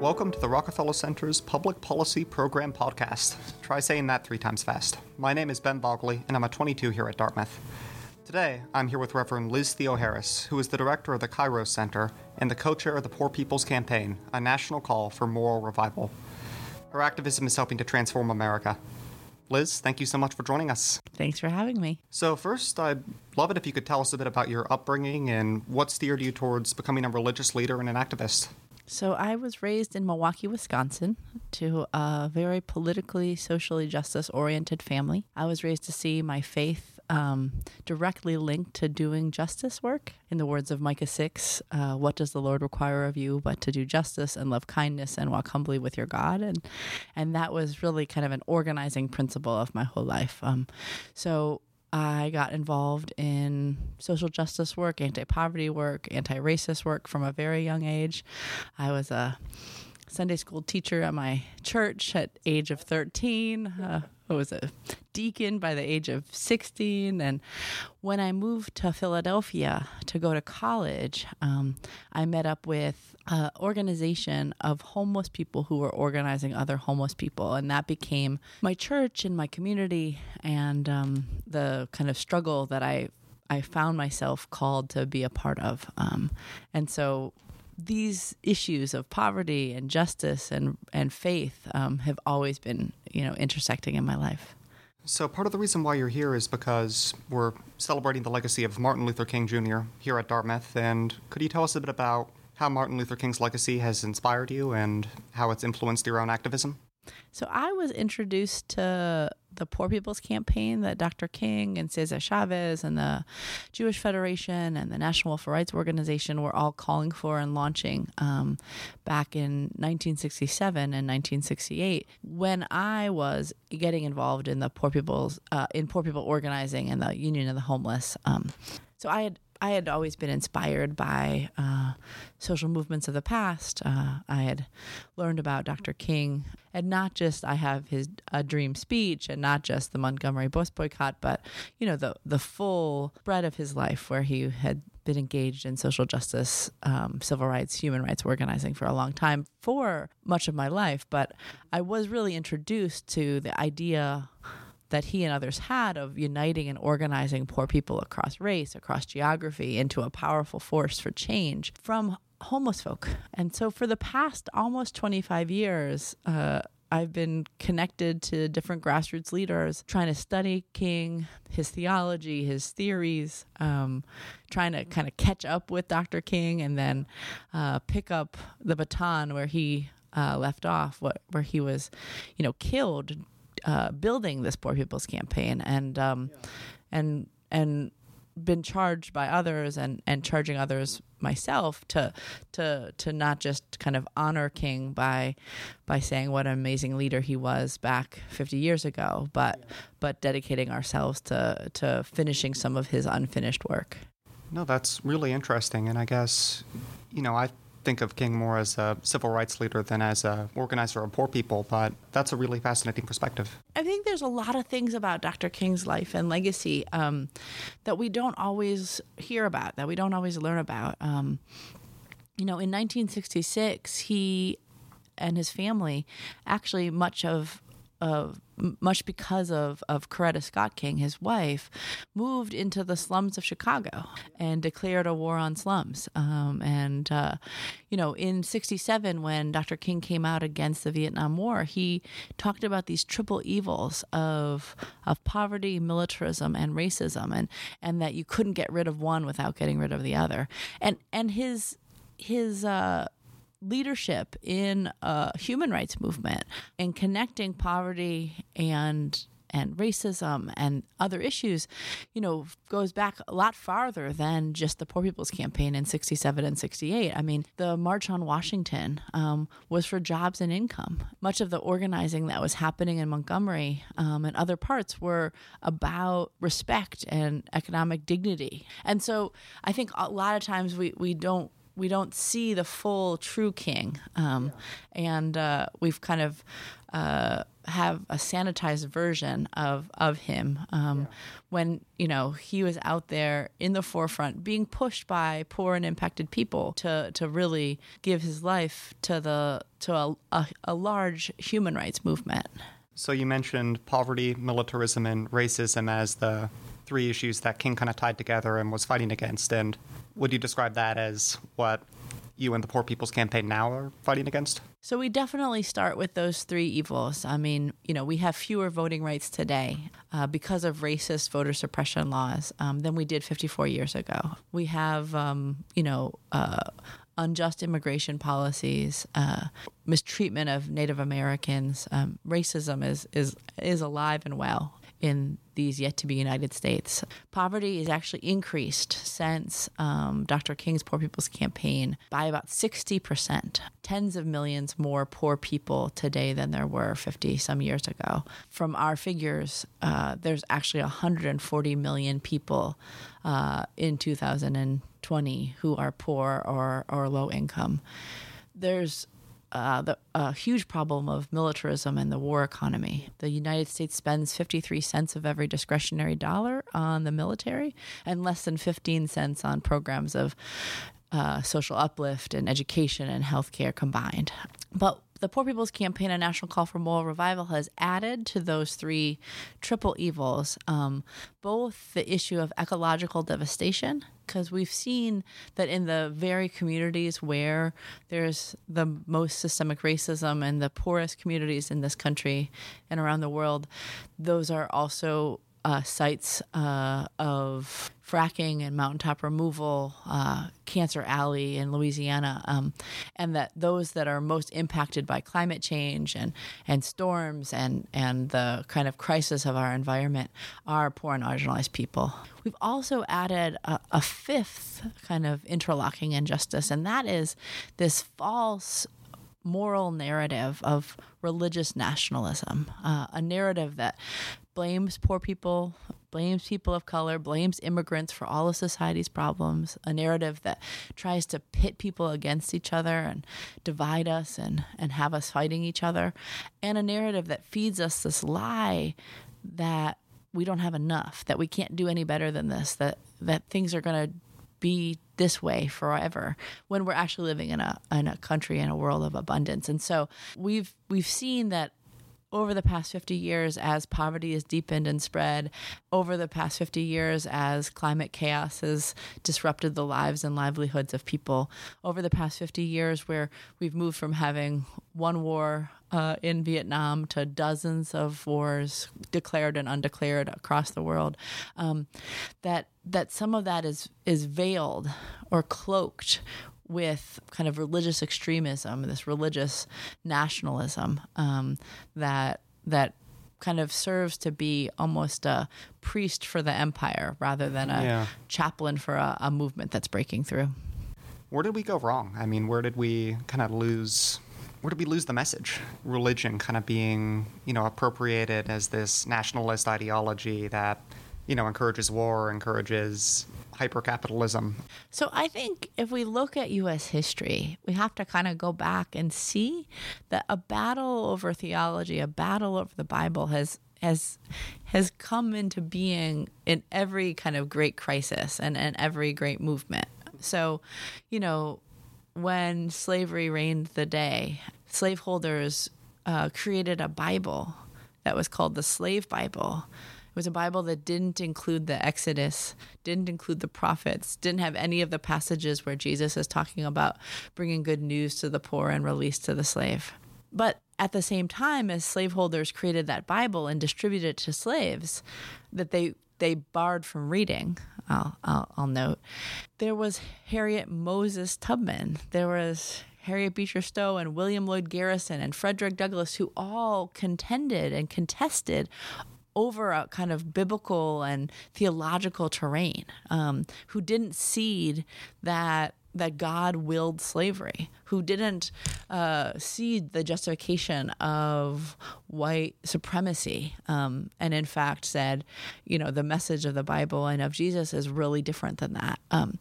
Welcome to the Rockefeller Center's Public Policy Program Podcast. Try saying that three times fast. My name is Ben Bogley, and I'm a 22 here at Dartmouth. Today, I'm here with Reverend Liz Theoharis, who is the director of the Kairos Center and the co chair of the Poor People's Campaign, a national call for moral revival. Her activism is helping to transform America. Liz, thank you so much for joining us. Thanks for having me. So, first, I'd love it if you could tell us a bit about your upbringing and what steered you towards becoming a religious leader and an activist. So I was raised in Milwaukee, Wisconsin, to a very politically, socially justice oriented family. I was raised to see my faith um, directly linked to doing justice work. In the words of Micah 6, uh, what does the Lord require of you but to do justice and love kindness and walk humbly with your God? And, and that was really kind of an organizing principle of my whole life. Um, so I got involved in social justice work, anti poverty work, anti racist work from a very young age. I was a Sunday school teacher at my church at age of 13. Uh, I was a deacon by the age of 16. And when I moved to Philadelphia to go to college, um, I met up with an organization of homeless people who were organizing other homeless people. And that became my church and my community and um, the kind of struggle that I I found myself called to be a part of. Um, and so these issues of poverty and justice and and faith um, have always been you know intersecting in my life. So part of the reason why you're here is because we're celebrating the legacy of Martin Luther King Jr. here at Dartmouth, and could you tell us a bit about how Martin Luther King's legacy has inspired you and how it's influenced your own activism? So I was introduced to the Poor People's Campaign that Dr. King and Cesar Chavez and the Jewish Federation and the National Welfare Rights Organization were all calling for and launching um, back in 1967 and 1968. When I was getting involved in the Poor People's uh, in Poor People organizing and the Union of the Homeless, um, so I had I had always been inspired by uh, social movements of the past. Uh, I had learned about Dr. King, and not just I have his a dream speech, and not just the Montgomery bus boycott, but you know the the full spread of his life, where he had been engaged in social justice, um, civil rights, human rights organizing for a long time, for much of my life. But I was really introduced to the idea that he and others had of uniting and organizing poor people across race, across geography into a powerful force for change from homeless folk. And so for the past almost 25 years, uh, I've been connected to different grassroots leaders, trying to study King, his theology, his theories, um, trying to kind of catch up with Dr. King and then uh, pick up the baton where he uh, left off, what, where he was, you know, killed uh, building this Poor People's Campaign, and um, yeah. and and been charged by others and and charging others myself to to to not just kind of honor King by by saying what an amazing leader he was back 50 years ago, but yeah. but dedicating ourselves to to finishing some of his unfinished work. No, that's really interesting, and I guess you know I think of King more as a civil rights leader than as a organizer of poor people, but that's a really fascinating perspective. I think there's a lot of things about Dr. King's life and legacy um, that we don't always hear about, that we don't always learn about. Um, you know, in 1966, he and his family, actually, much of of much because of, of Coretta Scott King, his wife, moved into the slums of Chicago and declared a war on slums. Um, and, uh, you know, in 67, when Dr. King came out against the Vietnam War, he talked about these triple evils of, of poverty, militarism, and racism, and, and that you couldn't get rid of one without getting rid of the other. And, and his, his, uh, leadership in a human rights movement and connecting poverty and and racism and other issues, you know, goes back a lot farther than just the Poor People's Campaign in 67 and 68. I mean, the March on Washington um, was for jobs and income. Much of the organizing that was happening in Montgomery um, and other parts were about respect and economic dignity. And so I think a lot of times we, we don't we don't see the full true king, um, yeah. and uh, we've kind of uh, have a sanitized version of of him um, yeah. when you know he was out there in the forefront being pushed by poor and impacted people to to really give his life to the to a, a, a large human rights movement so you mentioned poverty militarism and racism as the three issues that king kind of tied together and was fighting against and would you describe that as what you and the Poor People's Campaign now are fighting against? So we definitely start with those three evils. I mean, you know, we have fewer voting rights today uh, because of racist voter suppression laws um, than we did 54 years ago. We have, um, you know, uh, unjust immigration policies, uh, mistreatment of Native Americans. Um, racism is is is alive and well in these yet to be United States. Poverty is actually increased since um, Dr. King's Poor People's Campaign by about 60%. Tens of millions more poor people today than there were 50 some years ago. From our figures, uh, there's actually 140 million people uh, in 2020 who are poor or, or low income. There's uh, the a huge problem of militarism and the war economy. The United States spends 53 cents of every discretionary dollar on the military and less than 15 cents on programs of uh, social uplift and education and healthcare combined. But the Poor People's Campaign, a national call for moral revival, has added to those three triple evils um, both the issue of ecological devastation, because we've seen that in the very communities where there's the most systemic racism and the poorest communities in this country and around the world, those are also uh, sites uh, of fracking and mountaintop removal, uh, Cancer Alley in Louisiana, um, and that those that are most impacted by climate change and, and storms and, and the kind of crisis of our environment are poor and marginalized people. We've also added a, a fifth kind of interlocking injustice, and that is this false moral narrative of religious nationalism, uh, a narrative that blames poor people, blames people of color, blames immigrants for all of society's problems, a narrative that tries to pit people against each other and divide us and, and have us fighting each other, and a narrative that feeds us this lie that we don't have enough, that we can't do any better than this, that, that things are going to be this way forever when we're actually living in a in a country in a world of abundance. And so we've we've seen that over the past 50 years as poverty has deepened and spread, over the past 50 years as climate chaos has disrupted the lives and livelihoods of people, over the past 50 years where we've moved from having one war uh, in Vietnam to dozens of wars declared and undeclared across the world, um, that that some of that is is veiled or cloaked with kind of religious extremism, this religious nationalism um, that that kind of serves to be almost a priest for the empire rather than a yeah. chaplain for a, a movement that's breaking through. Where did we go wrong? I mean, where did we kind of lose? Where did we lose the message? Religion kind of being, you know, appropriated as this nationalist ideology that, you know, encourages war, encourages hypercapitalism. So I think if we look at U.S. history, we have to kind of go back and see that a battle over theology, a battle over the Bible, has has has come into being in every kind of great crisis and, and every great movement. So, you know, when slavery reigned the day, slaveholders uh, created a Bible that was called the Slave Bible it was a Bible that didn't include the Exodus, didn't include the prophets, didn't have any of the passages where Jesus is talking about bringing good news to the poor and release to the slave. But at the same time as slaveholders created that Bible and distributed it to slaves that they they barred from reading, I'll, I'll, I'll note, there was Harriet Moses Tubman. There was Harriet Beecher Stowe and William Lloyd Garrison and Frederick Douglass, who all contended and contested over a kind of biblical and theological terrain, um, who didn't cede that that God willed slavery, who didn't uh, see the justification of white supremacy, um, and in fact said, you know, the message of the Bible and of Jesus is really different than that. Um,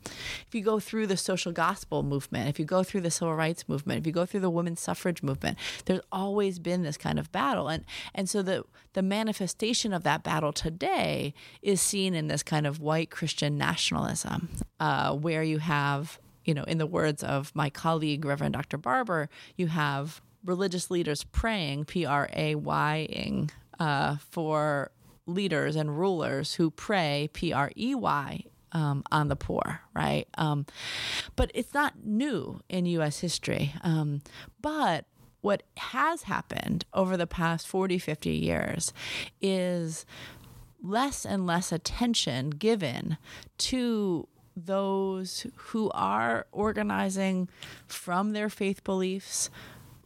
if you go through the social gospel movement, if you go through the civil rights movement, if you go through the women's suffrage movement, there's always been this kind of battle, and and so the the manifestation of that battle today is seen in this kind of white Christian nationalism, uh, where you have you know, in the words of my colleague, Reverend Dr. Barber, you have religious leaders praying, P R A Y ing, uh, for leaders and rulers who pray, P R E Y, um, on the poor, right? Um, but it's not new in U.S. history. Um, but what has happened over the past 40, 50 years is less and less attention given to those who are organizing from their faith beliefs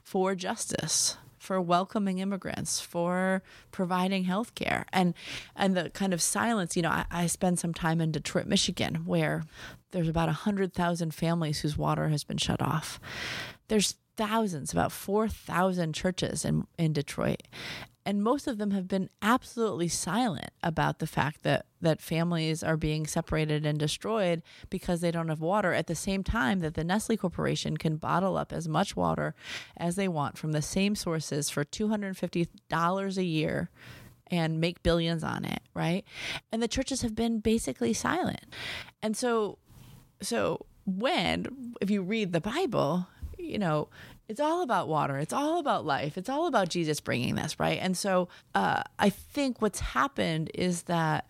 for justice for welcoming immigrants, for providing health care. And and the kind of silence, you know, I, I spend some time in Detroit, Michigan, where there's about 100,000 families whose water has been shut off. There's thousands, about 4,000 churches in, in Detroit and most of them have been absolutely silent about the fact that that families are being separated and destroyed because they don't have water at the same time that the Nestle corporation can bottle up as much water as they want from the same sources for $250 a year and make billions on it, right? And the churches have been basically silent. And so so when if you read the Bible, you know, it's all about water. It's all about life. It's all about Jesus bringing this, right? And so uh, I think what's happened is that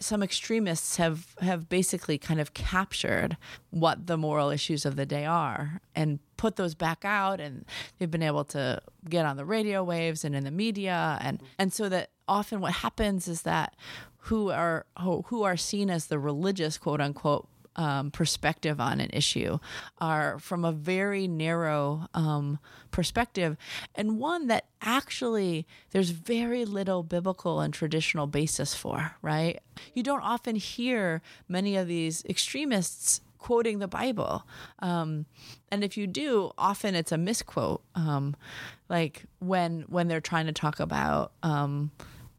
some extremists have have basically kind of captured what the moral issues of the day are and put those back out and they've been able to get on the radio waves and in the media and and so that often what happens is that who are who are seen as the religious quote unquote um, perspective on an issue are from a very narrow um, perspective and one that actually there's very little biblical and traditional basis for, right? You don't often hear many of these extremists quoting the Bible. Um, and if you do, often it's a misquote. Um, like when when they're trying to talk about um,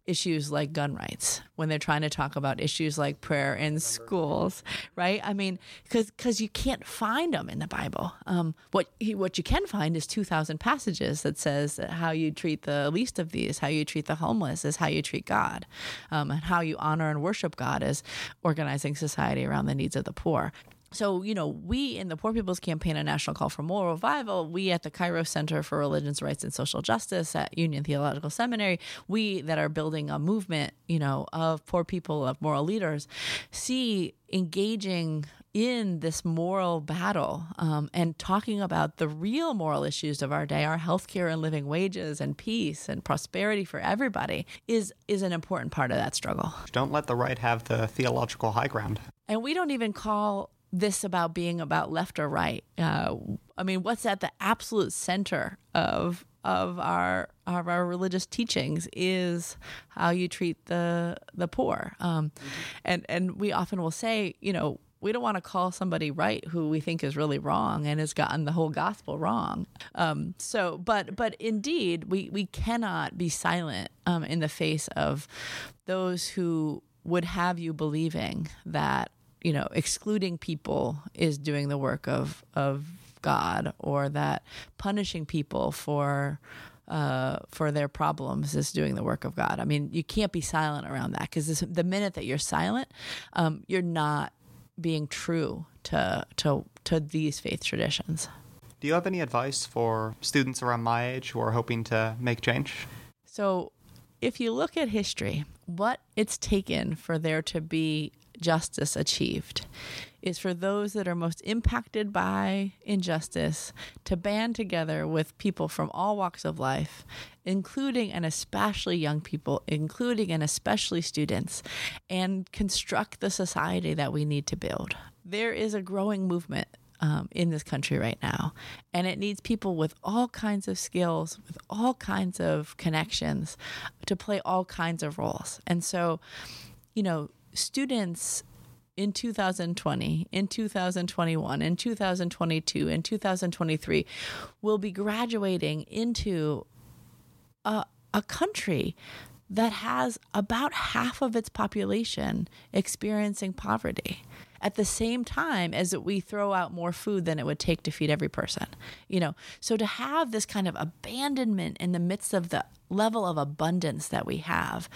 issues like gun rights, when they're trying to talk about issues like prayer in schools, right? I mean, because you can't find them in the Bible. Um, what what you can find is two thousand passages that says that how you treat the least of these, how you treat the homeless, is how you treat God, um, and how you honor and worship God is organizing society around the needs of the poor so, you know, we in the Poor People's Campaign, a national call for moral revival, we at the Kairos Center for Religions, Rights, and Social Justice at Union Theological Seminary, we that are building a movement, you know, of poor people, of moral leaders, see engaging in this moral battle um, and talking about the real moral issues of our day, our healthcare and living wages and peace and prosperity for everybody, is is an important part of that struggle. Don't let the right have the theological high ground. And we don't even call this about being about left or right. Uh, I mean, what's at the absolute center of of our of our religious teachings is how you treat the the poor. Um. And and we often will say, you know, we don't want to call somebody right who we think is really wrong and has gotten the whole gospel wrong. Um, so, but but indeed, we we cannot be silent um, in the face of those who would have you believing that you know, excluding people is doing the work of of God, or that punishing people for uh, for their problems is doing the work of God. I mean, you can't be silent around that because the minute that you're silent, um, you're not being true to to to these faith traditions. Do you have any advice for students around my age who are hoping to make change? So, if you look at history, what it's taken for there to be justice achieved is for those that are most impacted by injustice to band together with people from all walks of life, including and especially young people, including and especially students, and construct the society that we need to build. There is a growing movement um, in this country right now. And it needs people with all kinds of skills, with all kinds of connections to play all kinds of roles. And so, you know, students in 2020, in 2021, in 2022, in 2023 will be graduating into a, a country that has about half of its population experiencing poverty at the same time as we throw out more food than it would take to feed every person you know so to have this kind of abandonment in the midst of the level of abundance that we have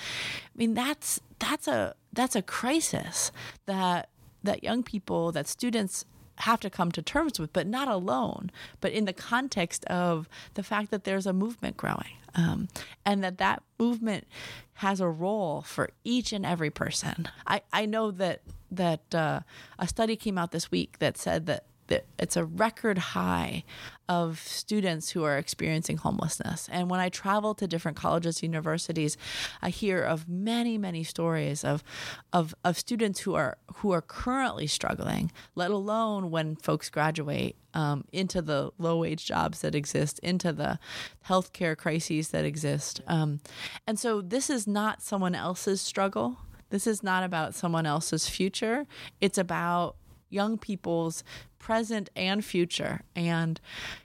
i mean that's that's a that's a crisis that that young people that students have to come to terms with, but not alone, but in the context of the fact that there's a movement growing um, and that that movement has a role for each and every person. I, I know that that uh, a study came out this week that said that that it's a record high of students who are experiencing homelessness. And when I travel to different colleges, universities, I hear of many, many stories of, of, of students who are who are currently struggling, let alone when folks graduate um, into the low wage jobs that exist, into the healthcare crises that exist. Um, and so this is not someone else's struggle. This is not about someone else's future. It's about young people's present and future. And,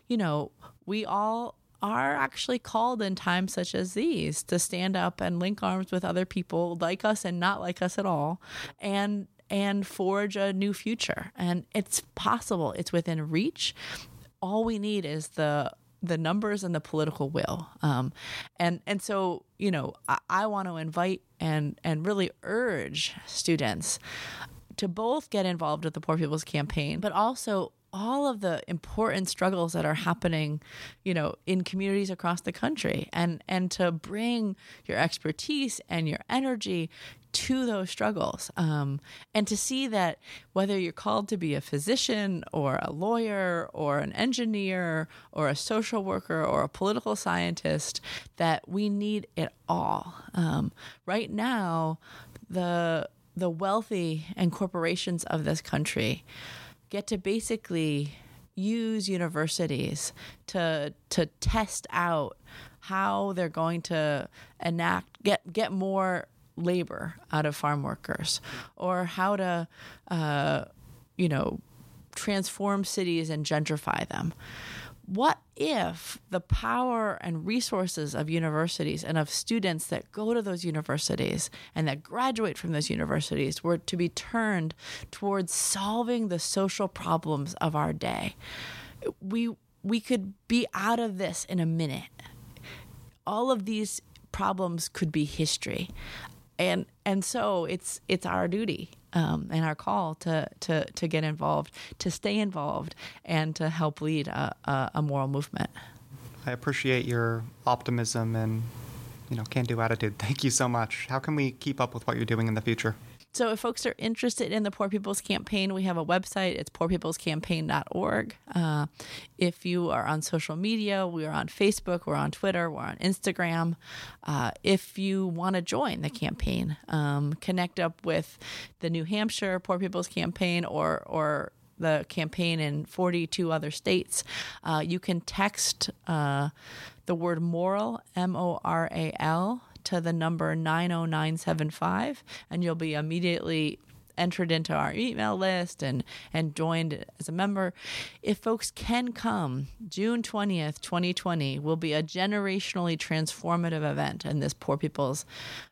you know, we all are actually called in times such as these to stand up and link arms with other people like us and not like us at all and and forge a new future and it's possible it's within reach all we need is the the numbers and the political will. Um, and and so you know I, I want to invite and and really urge students to both get involved with the Poor People's Campaign, but also all of the important struggles that are happening, you know, in communities across the country and and to bring your expertise and your energy to those struggles. Um, and to see that whether you're called to be a physician or a lawyer or an engineer or a social worker or a political scientist that we need it all. Um, right now the the wealthy and corporations of this country get to basically use universities to to test out how they're going to enact get get more labor out of farm workers or how to uh, you know transform cities and gentrify them what if the power and resources of universities and of students that go to those universities and that graduate from those universities were to be turned towards solving the social problems of our day? We we could be out of this in a minute. All of these problems could be history. And and so it's it's our duty um, and our call to, to, to get involved, to stay involved, and to help lead a, a, a moral movement. I appreciate your optimism and you know can-do attitude. Thank you so much. How can we keep up with what you're doing in the future? So, if folks are interested in the Poor People's Campaign, we have a website. It's poorpeoplescampaign.org. Uh, if you are on social media, we are on Facebook, we're on Twitter, we're on Instagram. Uh, if you want to join the campaign, um, connect up with the New Hampshire Poor People's Campaign or or the campaign in 42 other states. Uh, you can text uh, the word moral, M O R A L, to the number 90975 and you'll be immediately entered into our email list and and joined as a member. If folks can come, June 20th, 2020 will be a generationally transformative event in this poor people's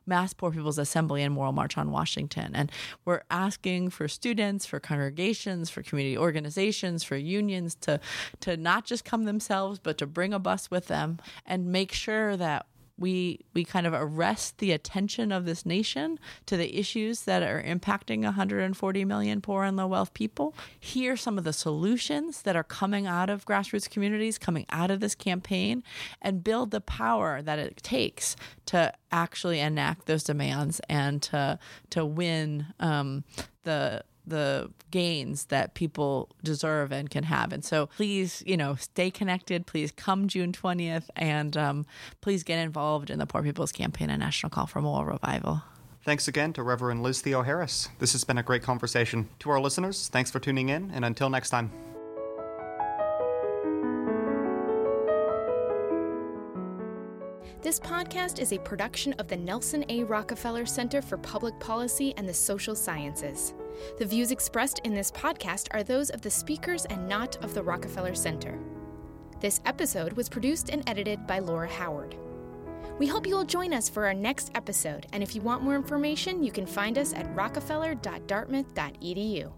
mass poor people's assembly and moral march on Washington. And we're asking for students, for congregations, for community organizations, for unions to to not just come themselves, but to bring a bus with them and make sure that we we kind of arrest the attention of this nation to the issues that are impacting 140 million poor and low wealth people. Hear some of the solutions that are coming out of grassroots communities coming out of this campaign and build the power that it takes to actually enact those demands and to to win um, the the gains that people deserve and can have. And so please, you know, stay connected. Please come June 20th and um, please get involved in the Poor People's Campaign and National Call for Moral Revival. Thanks again to Reverend Liz Theoharis. This has been a great conversation. To our listeners, thanks for tuning in, and until next time. This podcast is a production of the Nelson A. Rockefeller Center for Public Policy and the Social Sciences. The views expressed in this podcast are those of the speakers and not of the Rockefeller Center. This episode was produced and edited by Laura Howard. We hope you will join us for our next episode, and if you want more information, you can find us at rockefeller.dartmouth.edu.